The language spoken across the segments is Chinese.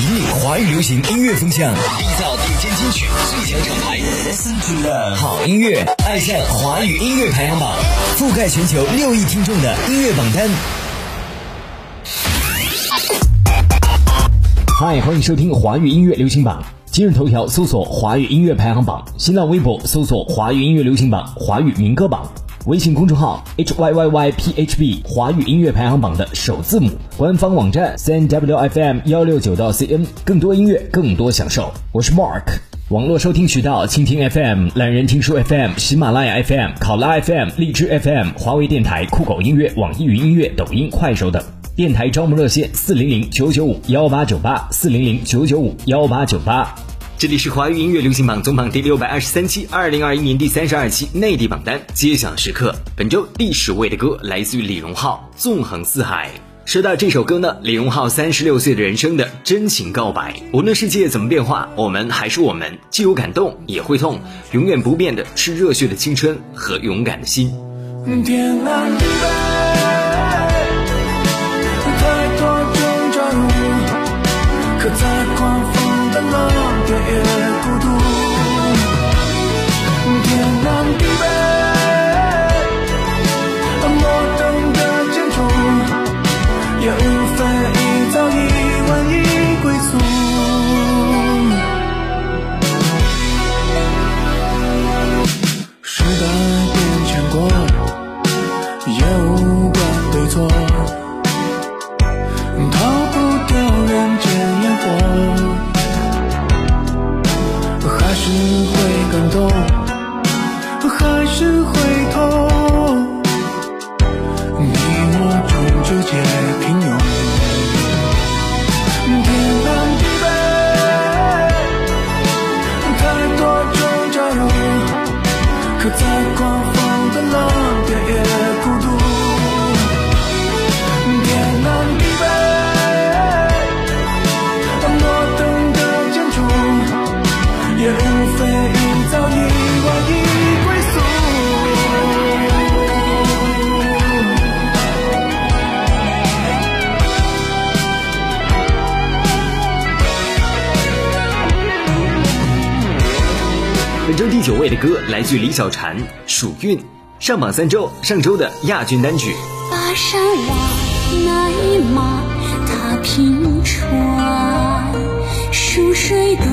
引领华语流行音乐风向，缔造顶尖金曲最强厂牌。Listen to the 好音乐，爱上华语音乐排行榜，覆盖全球六亿听众的音乐榜单。嗨，欢迎收听华语音乐流行榜。今日头条搜索华语音乐排行榜，新浪微博搜索华语音乐流行榜、华语民歌榜。微信公众号 h y y y p h b 华语音乐排行榜的首字母，官方网站 c n w f m 幺六九到 c n，更多音乐，更多享受。我是 Mark，网络收听渠道：蜻蜓 FM、懒人听书 FM、喜马拉雅 FM、考拉 FM、荔枝 FM、华为电台、酷狗音乐、网易云音乐、抖音、快手等。电台招募热线：四零零九九五幺八九八，四零零九九五幺八九八。这里是华语音乐流行榜总榜第六百二十三期，二零二一年第三十二期内地榜单揭晓时刻。本周第十位的歌来自于李荣浩，《纵横四海》。说到这首歌呢，李荣浩三十六岁的人生的真情告白。无论世界怎么变化，我们还是我们，既有感动也会痛，永远不变的是热血的青春和勇敢的心。天南是。来自李小婵，《属韵》上榜三周，上周的亚军单曲。巴山望乃马踏平川，蜀水渡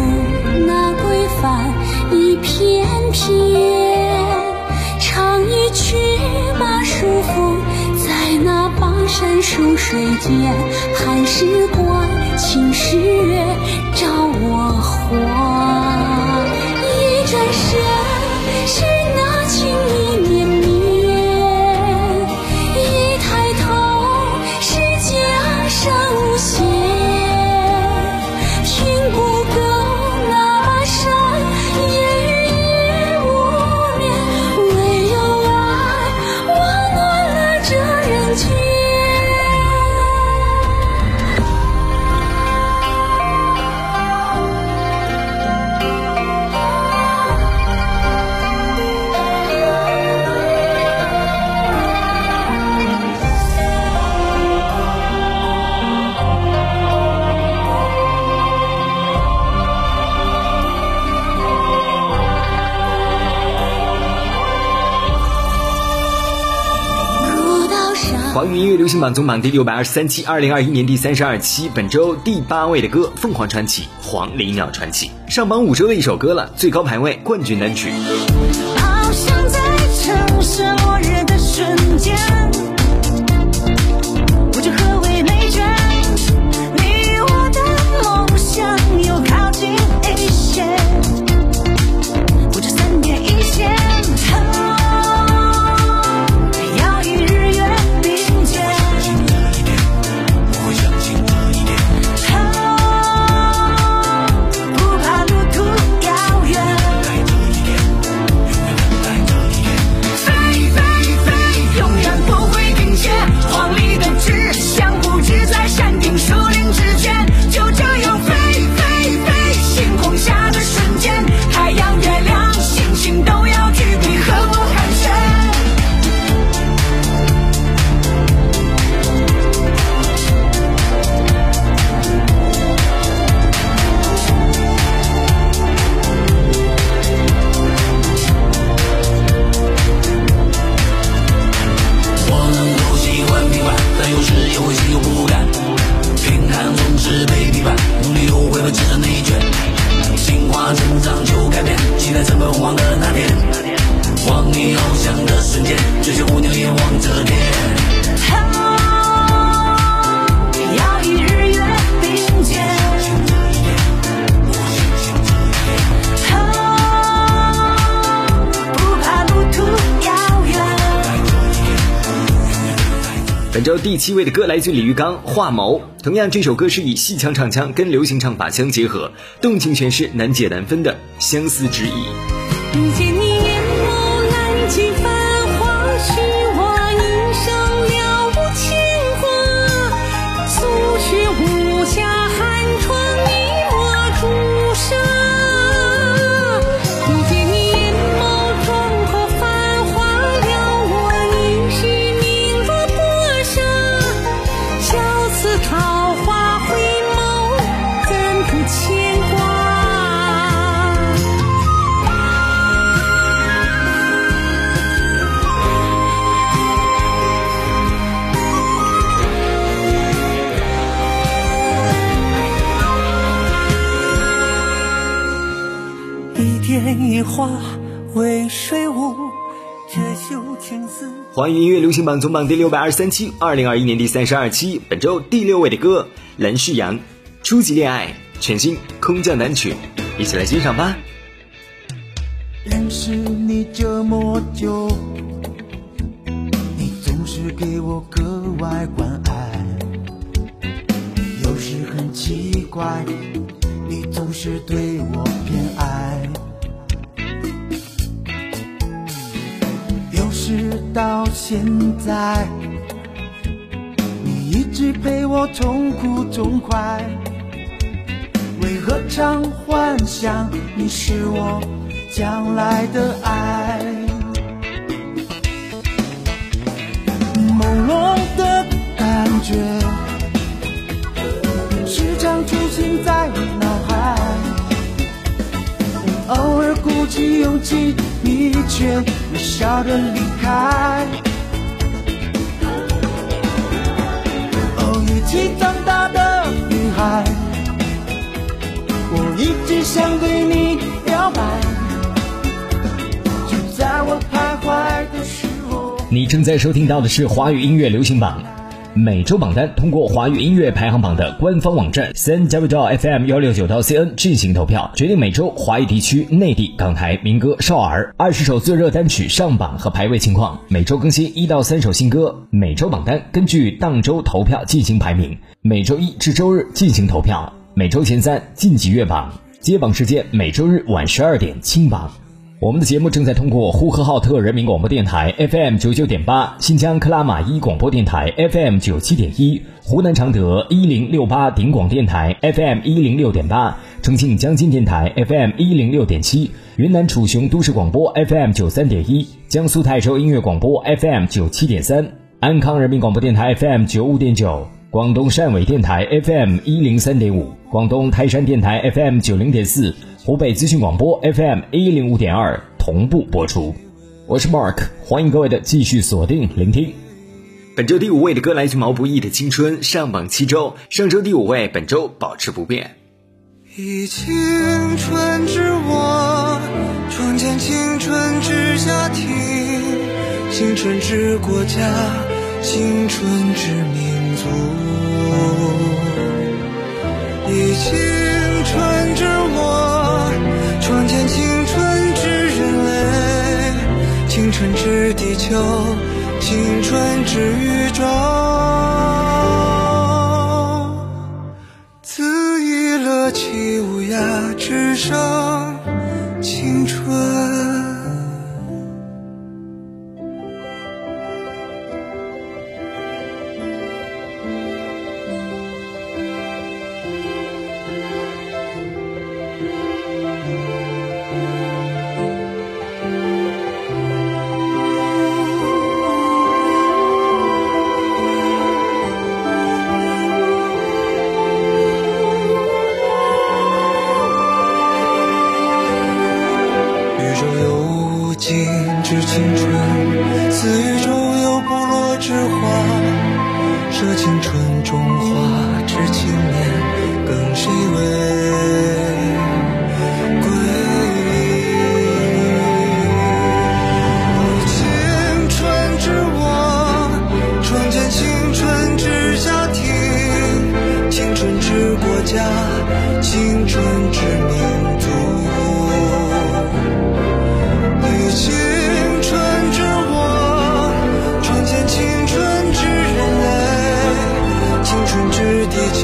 那归帆一片片。唱一曲马舒服，在那巴山蜀水间，寒食关，晴时月，照我还。榜总榜第六百二十三期，二零二一年第三十二期，本周第八位的歌《凤凰传奇》《黄鹂鸟传奇》，上榜五周的一首歌了，最高排位冠军单曲。好像在城市落日的瞬间。翱翔的瞬间，追求五年连望着天。本周第七位的歌来自李玉刚《画眸》，同样这首歌是以戏腔唱腔跟流行唱法相结合，动情诠释难解难分的相思之意。网易音乐流行榜总榜第六百二十三期，二零二一年第三十二期，本周第六位的歌，蓝旭阳《初级恋爱》全新空降单曲，一起来欣赏吧。认识你这么久，你总是给我格外关爱。有时很奇怪，你总是对我偏爱。现在，你一直陪我痛苦痛快。为何常幻想你是我将来的爱？朦胧的感觉时常出现在脑海，偶尔鼓起勇气，你却微笑的离开。起长大的女孩。我一直想对你表白，就在我徘徊的时候。你正在收听到的是华语音乐流行榜。每周榜单通过华语音乐排行榜的官方网站三 w 到 fm 幺六九到 cn 进行投票，决定每周华语地区、内地、港台民歌、少儿二十首最热单曲上榜和排位情况。每周更新一到三首新歌。每周榜单根据当周投票进行排名，每周一至周日进行投票。每周前三晋级月榜，揭榜时间每周日晚十二点清榜。我们的节目正在通过呼和浩特人民广播电台 FM 九九点八、新疆克拉玛依广播电台 FM 九七点一、湖南常德一零六八顶广电台 FM 一零六点八、重庆江津电台 FM 一零六点七、云南楚雄都市广播 FM 九三点一、江苏泰州音乐广播 FM 九七点三、安康人民广播电台 FM 九五点九。广东汕尾电台 FM 一零三点五，广东台山电台 FM 九零点四，湖北资讯广播 FM 一零五点二同步播出。我是 Mark，欢迎各位的继续锁定聆听。本周第五位的歌来自毛不易的《青春》，上榜七周，上周第五位，本周保持不变。以青春之我，创建青春之家庭，青春之国家，青春之民族。以青春之我，创建青春之人类，青春之地球，青春之宇宙。恣意乐起，无涯只剩，青春。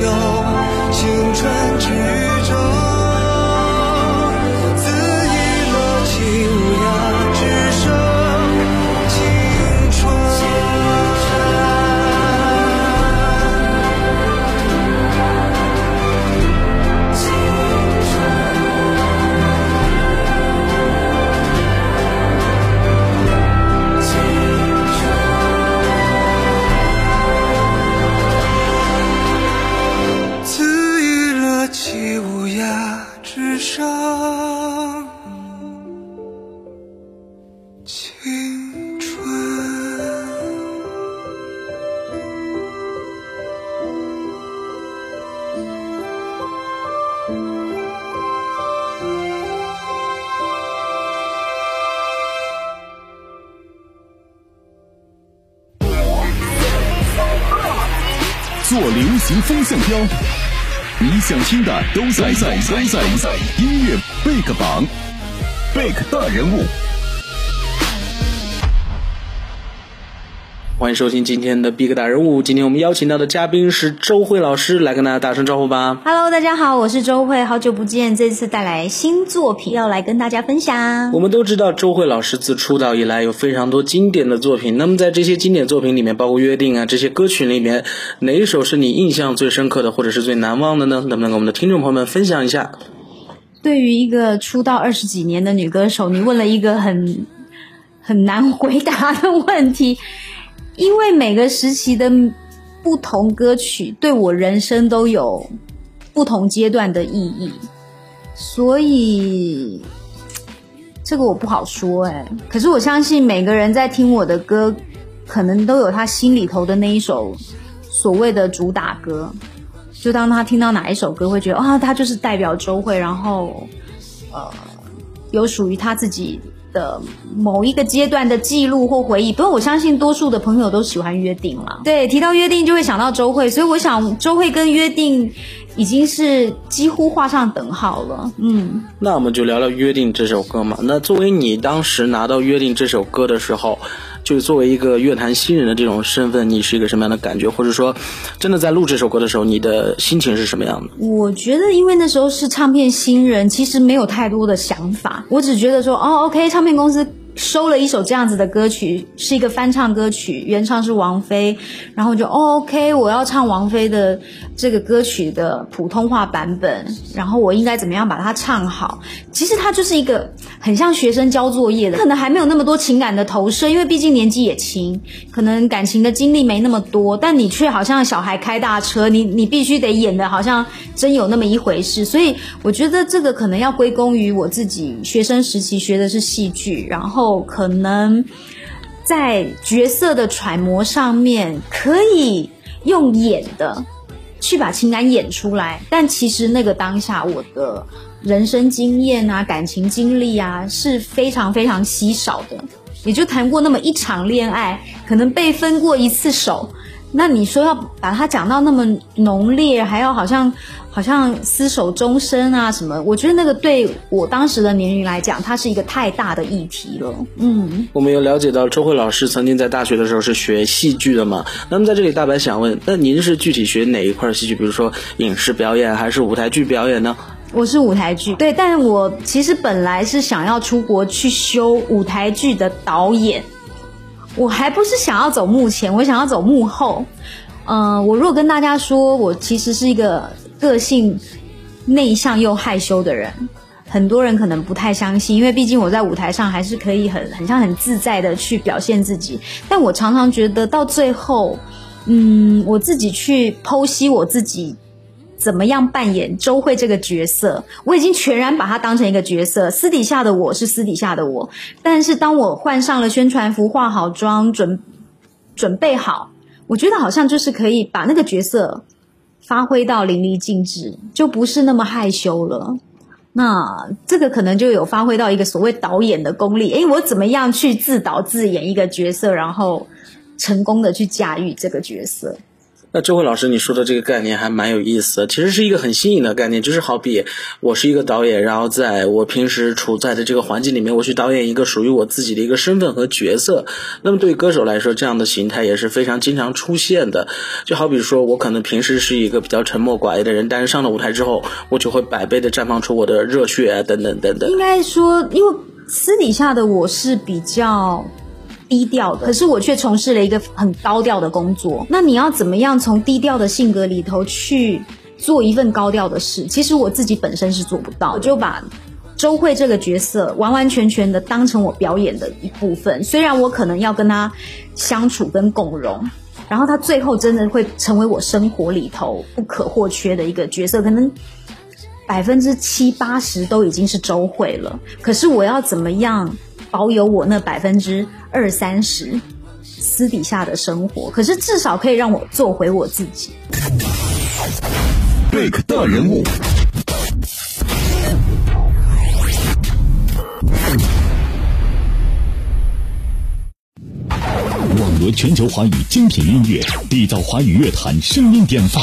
有青春之做流行风向标，你想听的都在都在在音乐贝克榜，贝克大人物。欢迎收听今天的 Big 大人物。今天我们邀请到的嘉宾是周慧老师，来跟大家打声招呼吧。Hello，大家好，我是周慧，好久不见，这次带来新作品要来跟大家分享我。们都知道周慧老师自出道以来有非常多经典的作品，那么在这些经典作品里面，包括《约定》啊这些歌曲里面，哪一首是你印象最深刻的，或者是最难忘的呢？能不能跟我们的听众朋友们分享一下？对于一个出道二十几年的女歌手，你问了一个很很难回答的问题，因为每个时期的不同歌曲对我人生都有不同阶段的意义，所以这个我不好说哎、可是我相信每个人在听我的歌，可能都有他心里头的那一首所谓的主打歌。就当他听到哪一首歌，会觉得啊，他就是代表周慧，然后呃，有属于他自己的某一个阶段的记录或回忆。不过我相信多数的朋友都喜欢约定啦。对，提到约定就会想到周慧，所以我想周慧跟约定已经是几乎画上等号了。嗯，那我们就聊聊《约定》这首歌嘛。那作为你当时拿到《约定》这首歌的时候，就是作为一个乐坛新人的这种身份，你是一个什么样的感觉？或者说，真的在录这首歌的时候，你的心情是什么样的？我觉得因为那时候是唱片新人，其实没有太多的想法，我只觉得说，哦，OK，唱片公司。收了一首这样子的歌曲，是一个翻唱歌曲，原唱是王菲，然后就哦 OK，我要唱王菲的这个歌曲的普通话版本，然后我应该怎么样把它唱好？其实它就是一个很像学生交作业的，可能还没有那么多情感的投射，因为毕竟年纪也轻，可能感情的经历没那么多，但你却好像小孩开大车，你你必须得演的好像真有那么一回事，所以我觉得这个可能要归功于我自己学生时期学的是戏剧，然后可能在角色的揣摩上面可以用演的去把情感演出来，但其实那个当下我的人生经验啊、感情经历啊是非常非常稀少的，也就谈过那么一场恋爱，可能被分过一次手。那你说要把它讲到那么浓烈，还要好像好像厮守终身啊什么？我觉得那个对我当时的年龄来讲，它是一个太大的议题了。嗯，我们有了解到周慧老师曾经在大学的时候是学戏剧的嘛？那么在这里，大白想问，那您是具体学哪一块戏剧？比如说影视表演还是舞台剧表演呢？我是舞台剧，对，但我其实本来是想要出国去修舞台剧的导演，我还不是想要走幕前，我想要走幕后。嗯、我如果跟大家说我其实是一个个性内向又害羞的人，很多人可能不太相信，因为毕竟我在舞台上还是可以很很像很自在的去表现自己，但我常常觉得到最后，嗯，我自己去剖析我自己怎么样扮演周慧这个角色，我已经全然把她当成一个角色。私底下的我是私底下的我，但是当我换上了宣传服，化好妆，准准备好，我觉得好像就是可以把那个角色发挥到淋漓尽致，就不是那么害羞了。那这个可能就有发挥到一个所谓导演的功力，诶，我怎么样去自导自演一个角色，然后成功的去驾驭这个角色？那周慧老师，你说的这个概念还蛮有意思的，其实是一个很新颖的概念，就是好比我是一个导演，然后在我平时处在的这个环境里面，我去导演一个属于我自己的一个身份和角色。那么对于歌手来说，这样的形态也是非常经常出现的。就好比说我可能平时是一个比较沉默寡言的人，但是上了舞台之后，我就会百倍的绽放出我的热血啊，等等等等。应该说，因为私底下的我是比较。低调的，可是我却从事了一个很高调的工作。那你要怎么样从低调的性格里头去做一份高调的事？其实我自己本身是做不到，我就把周慧这个角色完完全全的当成我表演的一部分。虽然我可能要跟他相处跟共融，然后他最后真的会成为我生活里头不可或缺的一个角色，可能百分之七八十都已经是周慧了。可是我要怎么样？保有我那百分之二三十私底下的生活，可是至少可以让我做回我自己。贝克大人物，网罗全球华语精品音乐，缔造华语乐坛声音典范。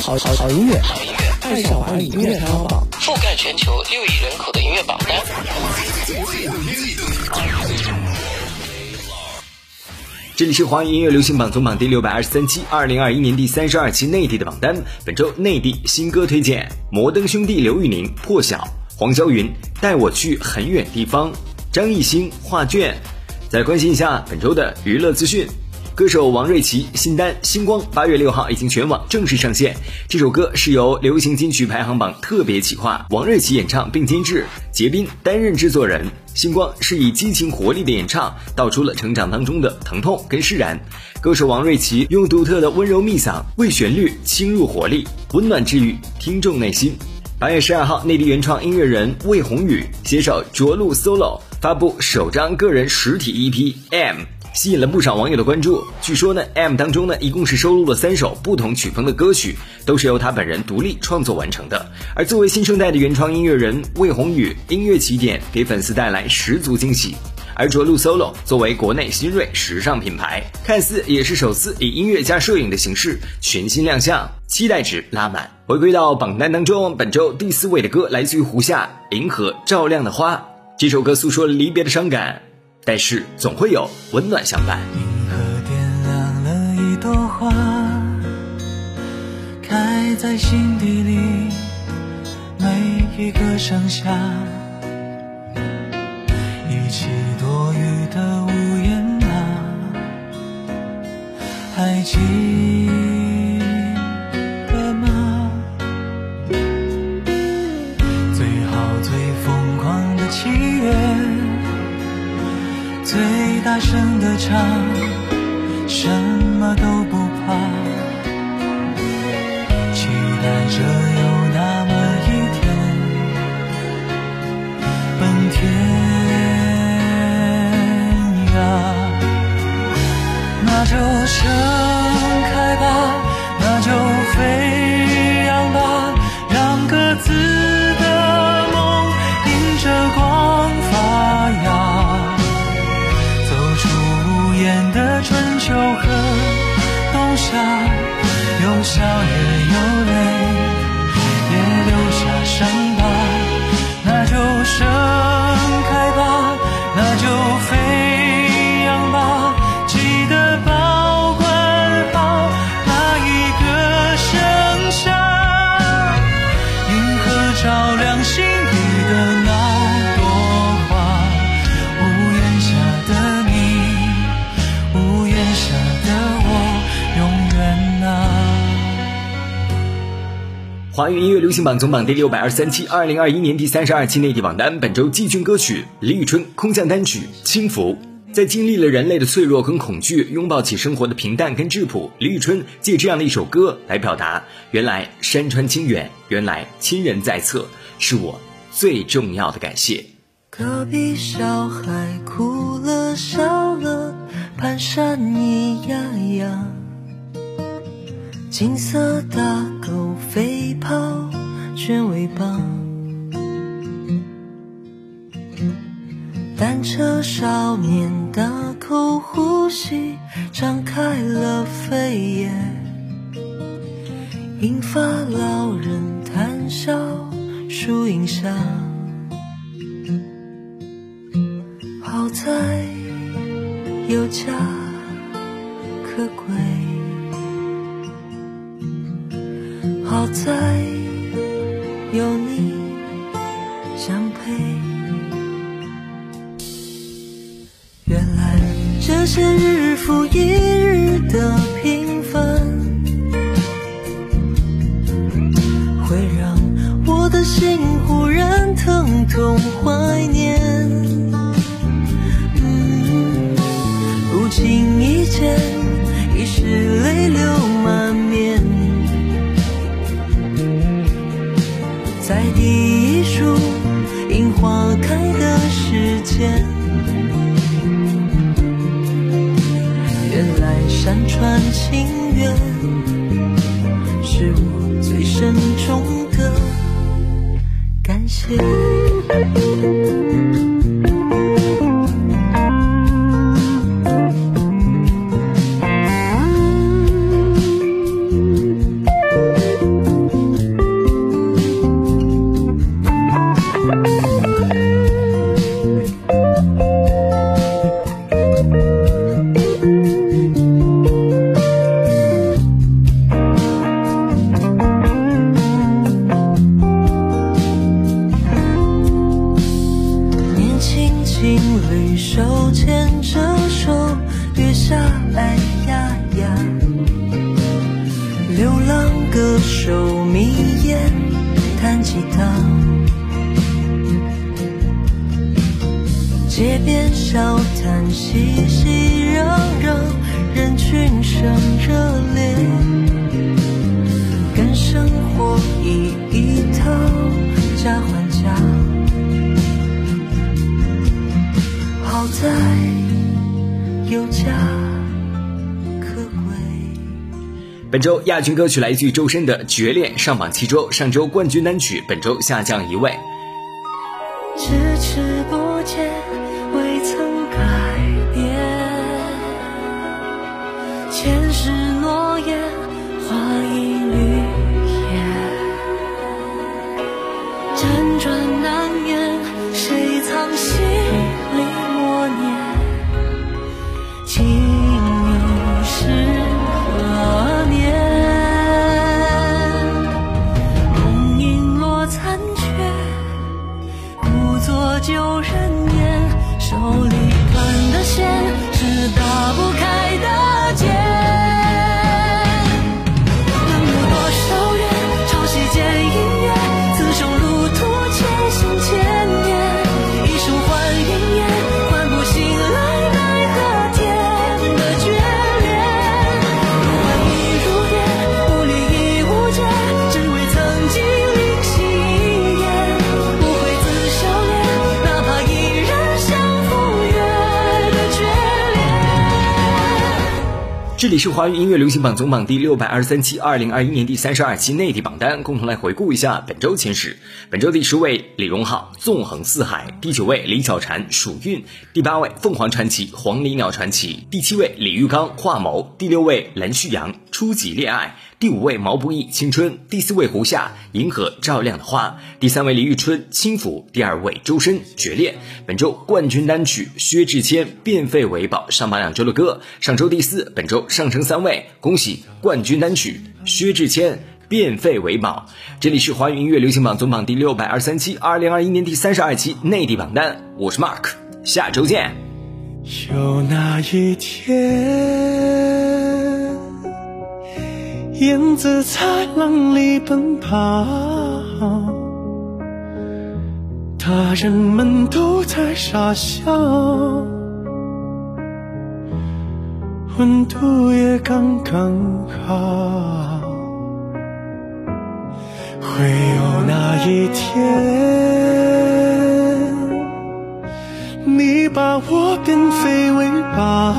好好好音乐，爱上华语音乐排行榜，覆盖全球六亿人口的音乐榜单。这里是华语音乐流行榜总榜第六百二十三期，二零二一年第三十二期内地的榜单。本周内地新歌推荐：摩登兄弟刘宇宁《破晓》，黄霄云《带我去很远地方》，张艺兴《画卷》。再关心一下本周的娱乐资讯。歌手王瑞琦新单《星光》八月六号已经全网正式上线。这首歌是由流行金曲排行榜特别企划，王瑞琦演唱并监制，杰斌担任制作人。《星光》是以激情活力的演唱，道出了成长当中的疼痛跟释然。歌手王瑞琦用独特的温柔密嗓，为旋律倾入活力，温暖治愈听众内心。八月十二号，内地原创音乐人魏宏宇携手着陆 solo 发布首张个人实体 EP《M》。吸引了不少网友的关注。据说呢，M 当中呢，一共是收录了三首不同曲风的歌曲，都是由他本人独立创作完成的。而作为新生代的原创音乐人魏宏宇，音乐起点给粉丝带来十足惊喜。而着陆 solo 作为国内新锐时尚品牌，看似也是首次以音乐加摄影的形式全新亮相，期待值拉满。回归到榜单当中，本周第四位的歌来自于胡夏，《银河照亮的花》。这首歌诉说离别的伤感。但是总会有温暖相伴。银河点亮了一朵花，开在心底里每一个盛夏。一起躲雨的屋檐啊，还记音乐流行榜总榜第六百二十三期，二零二一年第三十二期内地榜单，本周季军歌曲李宇春空降单曲《轻浮》。在经历了人类的脆弱跟恐惧，拥抱起生活的平淡跟质朴，李宇春借这样的一首歌来表达：原来山川清远，原来亲人在侧，是我最重要的感谢。隔壁小孩哭了笑了。蹒跚咿呀呀，金色大狗飞跑，卷尾巴。单车少年大口呼吸，张开了肺叶。银发老人谈笑，树荫下，好在有家可归，好在有你相陪。原来这些日复一日的平凡。会让我的心本周亚军歌曲来自于周深的《绝恋》，上榜七周，上周冠军单曲本周下降一位。迟迟不见。这里是华语音乐流行榜总榜第六百二十三期，二零二一年第三十二期内地榜单，共同来回顾一下本周前十。本周第十位李荣浩《纵横四海》，第九位李小婵《蜀韵》，第八位凤凰传奇《黄鹂鸟传奇》，第七位李玉刚《画谋》，第六位蓝旭阳《初级恋爱》。第五位毛不易《青春》，第四位胡夏《银河照亮的花》，第三位李宇春《轻浮》，第二位周深《决恋》。本周冠军单曲薛之谦《变废为宝》上榜两周的歌，上周第四，本周上升三位，恭喜冠军单曲薛之谦《变废为宝》。这里是华语音乐流行榜总榜第六百二十三期，二零二一年第三十二期内地榜单，我是 Mark，下周见。有那一天。燕子在浪里奔跑，大人们都在傻笑，温度也刚刚好。会有那一天，你把我变废为宝。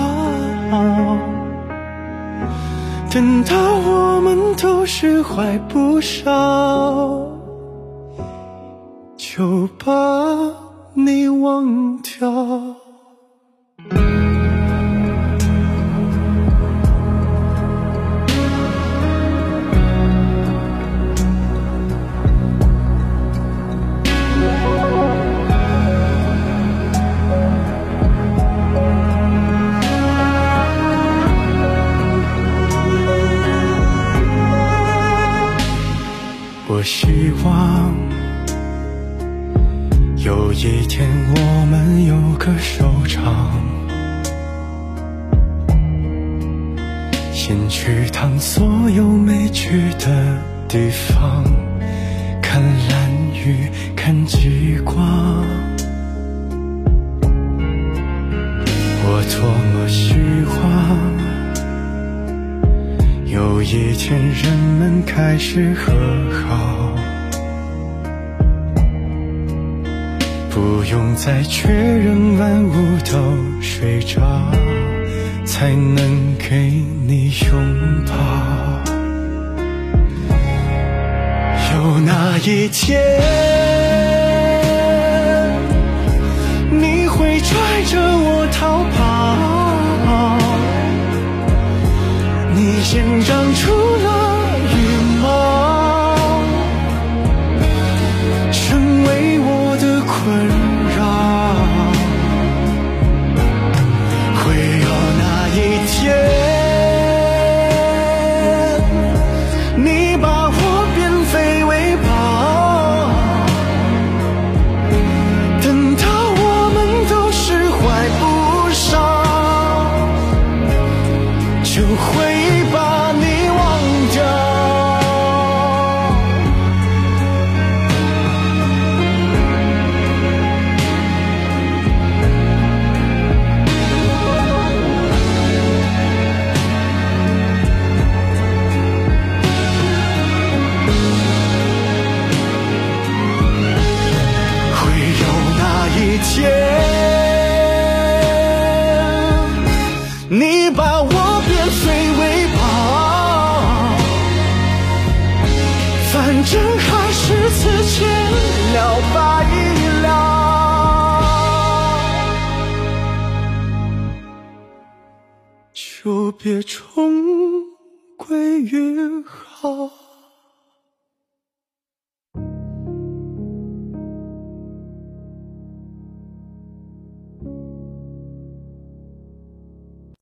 等到我们都释怀不少就把你忘掉。才能给你拥抱。有那一天你会拽着我逃跑。你先长出